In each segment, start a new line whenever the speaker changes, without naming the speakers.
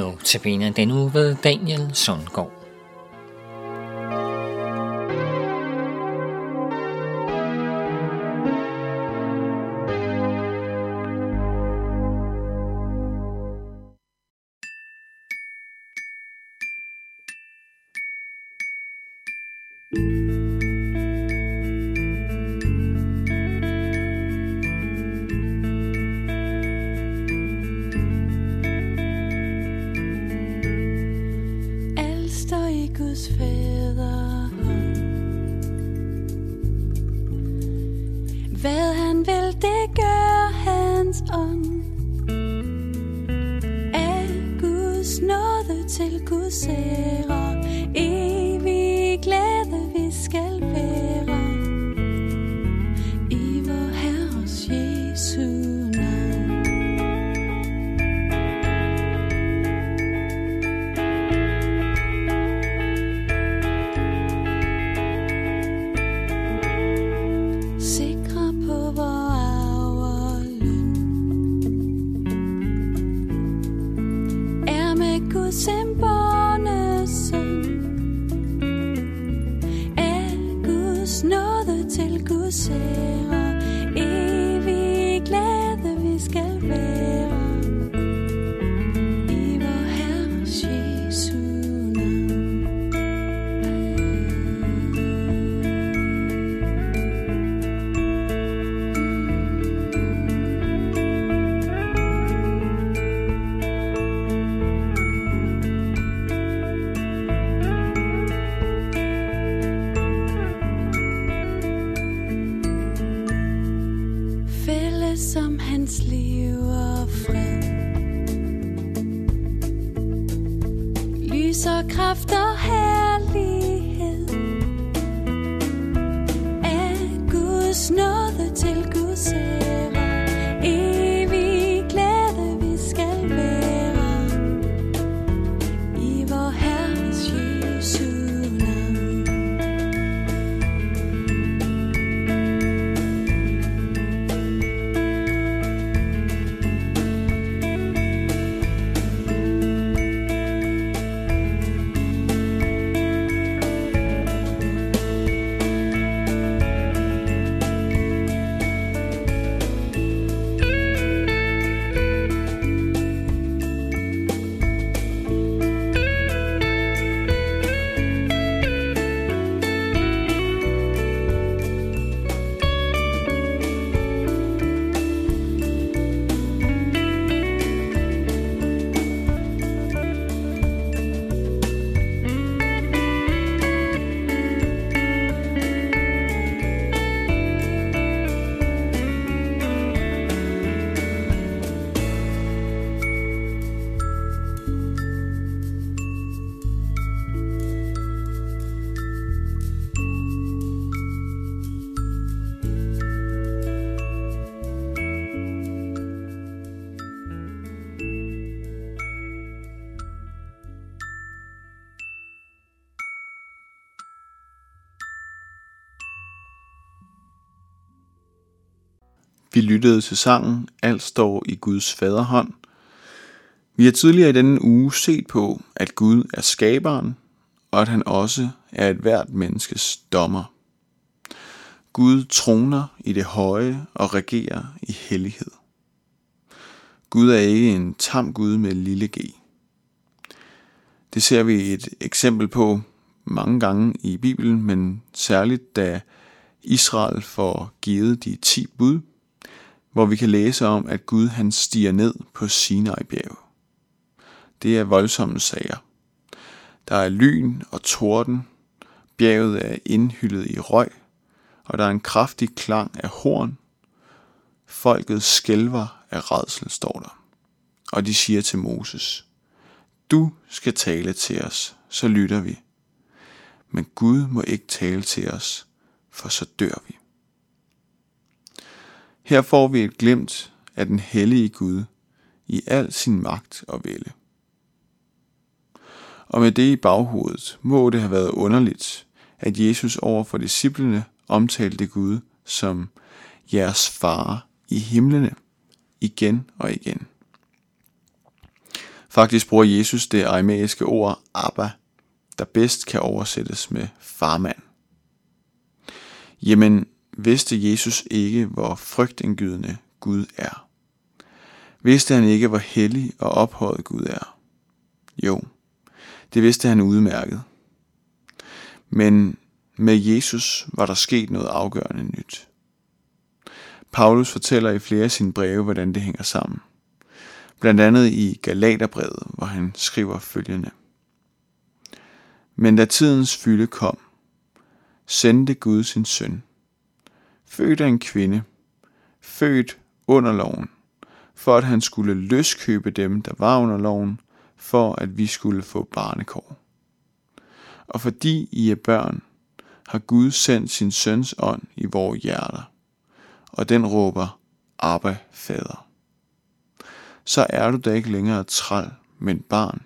Notabene den uge ved Daniel Sundgaard.
thank you Hvad han vil, det gør hans ånd. Af Guds nåde til Guds ære, Guds som hans liv
lyttede til sangen Alt står i Guds faderhånd. Vi har tidligere i denne uge set på, at Gud er skaberen, og at han også er et hvert menneskes dommer. Gud troner i det høje og regerer i hellighed. Gud er ikke en tam Gud med lille g. Det ser vi et eksempel på mange gange i Bibelen, men særligt da Israel får givet de ti bud, hvor vi kan læse om, at Gud han stiger ned på Sinai bjerg. Det er voldsomme sager. Der er lyn og torden, bjerget er indhyllet i røg, og der er en kraftig klang af horn. Folket skælver af redsel, står der. Og de siger til Moses, du skal tale til os, så lytter vi. Men Gud må ikke tale til os, for så dør vi. Her får vi et glimt af den hellige Gud i al sin magt og vælde. Og med det i baghovedet må det have været underligt, at Jesus over for disciplene omtalte Gud som jeres far i himlene igen og igen. Faktisk bruger Jesus det aramæiske ord Abba, der bedst kan oversættes med farmand. Jamen, vidste Jesus ikke, hvor frygtindgydende Gud er? Vidste han ikke, hvor hellig og ophøjet Gud er? Jo, det vidste han udmærket. Men med Jesus var der sket noget afgørende nyt. Paulus fortæller i flere af sine breve, hvordan det hænger sammen. Blandt andet i Galaterbrevet, hvor han skriver følgende. Men da tidens fylde kom, sendte Gud sin søn, født af en kvinde, født under loven, for at han skulle løskøbe dem, der var under loven, for at vi skulle få barnekår. Og fordi I er børn, har Gud sendt sin søns ånd i vores hjerter, og den råber, Abba, fader. Så er du da ikke længere træl, men barn.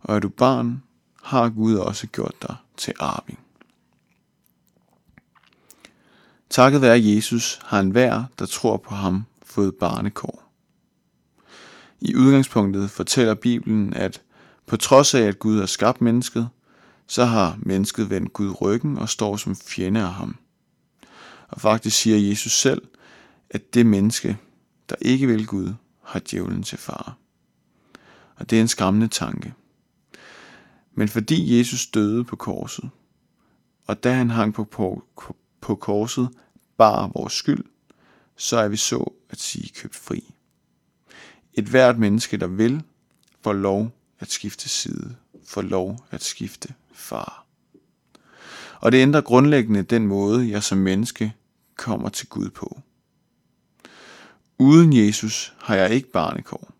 Og er du barn, har Gud også gjort dig til arving. Takket være Jesus har enhver, der tror på ham, fået barnekår. I udgangspunktet fortæller Bibelen, at på trods af, at Gud har skabt mennesket, så har mennesket vendt Gud ryggen og står som fjende af ham. Og faktisk siger Jesus selv, at det menneske, der ikke vil Gud, har djævlen til far. Og det er en skræmmende tanke. Men fordi Jesus døde på korset, og da han hang på, på, på korset, bar vores skyld, så er vi så at sige købt fri. Et hvert menneske, der vil, får lov at skifte side, får lov at skifte far. Og det ændrer grundlæggende den måde, jeg som menneske kommer til Gud på. Uden Jesus har jeg ikke barnekår.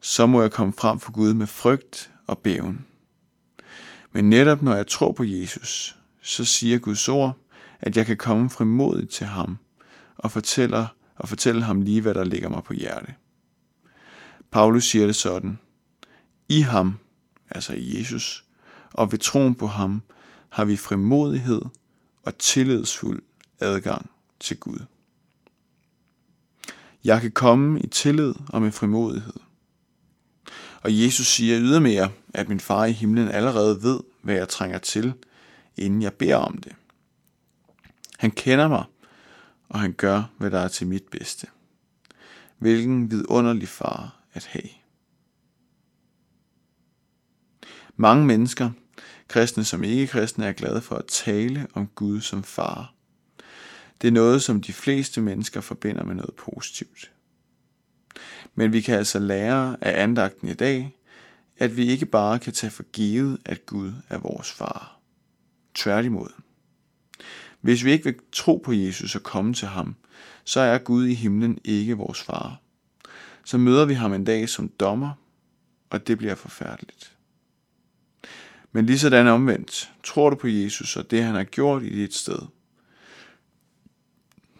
Så må jeg komme frem for Gud med frygt og bæven. Men netop når jeg tror på Jesus, så siger Guds ord, at jeg kan komme frimodigt til ham og fortæller og fortælle ham lige, hvad der ligger mig på hjerte. Paulus siger det sådan. I ham, altså i Jesus, og ved troen på ham, har vi frimodighed og tillidsfuld adgang til Gud. Jeg kan komme i tillid og med frimodighed. Og Jesus siger ydermere, at min far i himlen allerede ved, hvad jeg trænger til, inden jeg beder om det. Han kender mig, og han gør, hvad der er til mit bedste. Hvilken vidunderlig far at have. Mange mennesker, kristne som ikke kristne, er glade for at tale om Gud som far. Det er noget, som de fleste mennesker forbinder med noget positivt. Men vi kan altså lære af andagten i dag, at vi ikke bare kan tage for givet, at Gud er vores far. Tværtimod. Hvis vi ikke vil tro på Jesus og komme til ham, så er Gud i himlen ikke vores far. Så møder vi ham en dag som dommer, og det bliver forfærdeligt. Men lige sådan omvendt, tror du på Jesus og det, han har gjort i dit sted,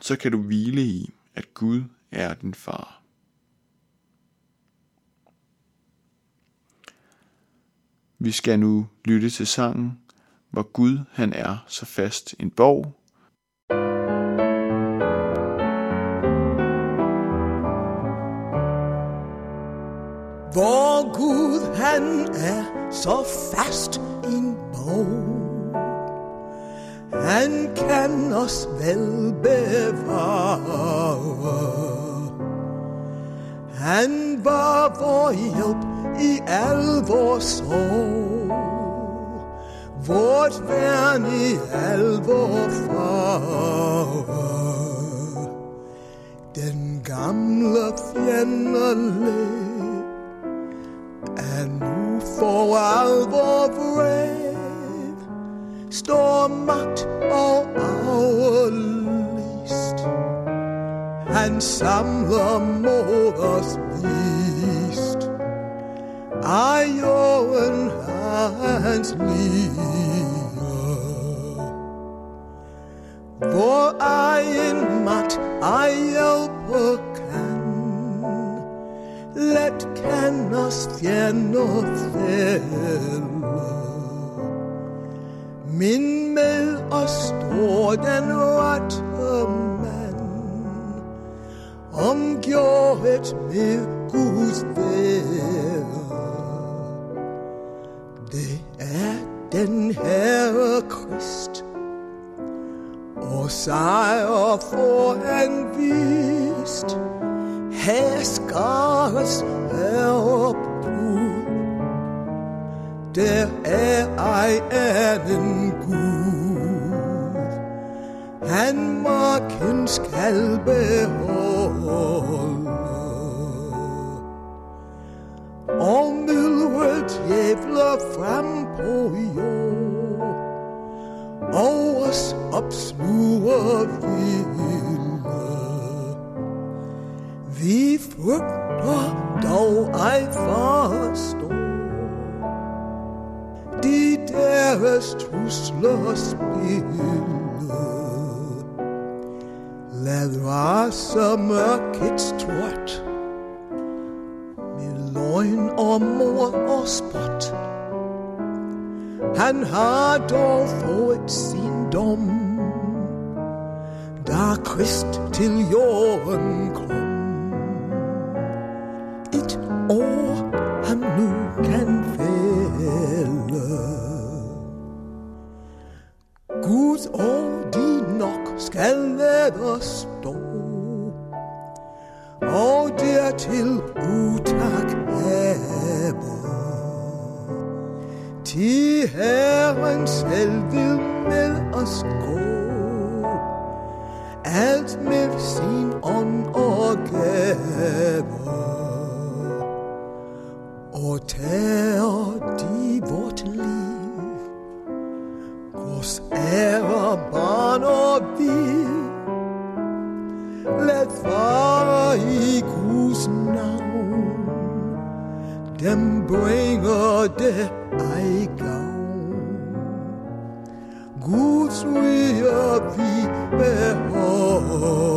så kan du hvile i, at Gud er din far. Vi skal nu lytte til sangen, hvor Gud han er så fast en borg.
Hvor Gud han er så fast en borg. Han kan os vel bevare. Han var vor hjælp i al vores sorg. Vort værn i al vor far. Den gamle fjenderlæg er nu for alvor vred står magt og aflyst. Han samler mod os. Ej, jorden hans lige. Hvor egen magt ej hjælpe kan. Let kan os fjender fælde. Men med os står den rette mand, omgjort med Guds være. Det er den Herre Krist, og sejr får han vist. Herskares skares Gud, der er ej anden Gud. Han marken skal beholde. Myldret frem på jord, og os opsluger vilde. Vi frygter dog ej forstå, de deres trusler spille. Lad rase mørkets trot, med løgn og mor og spot. Han har dog fået sin dom, da Krist til jorden kom. Et år han nu kan fælde. Gud og de nok skal lade stå, og dertil ud Til Herren selv vil med os gå, alt med sin ånd og gave. Og tager de vort liv, Guds ære, barn og vi, lad fare i Guds navn, dem bringer det ej gavn. Guds rige vi beholder.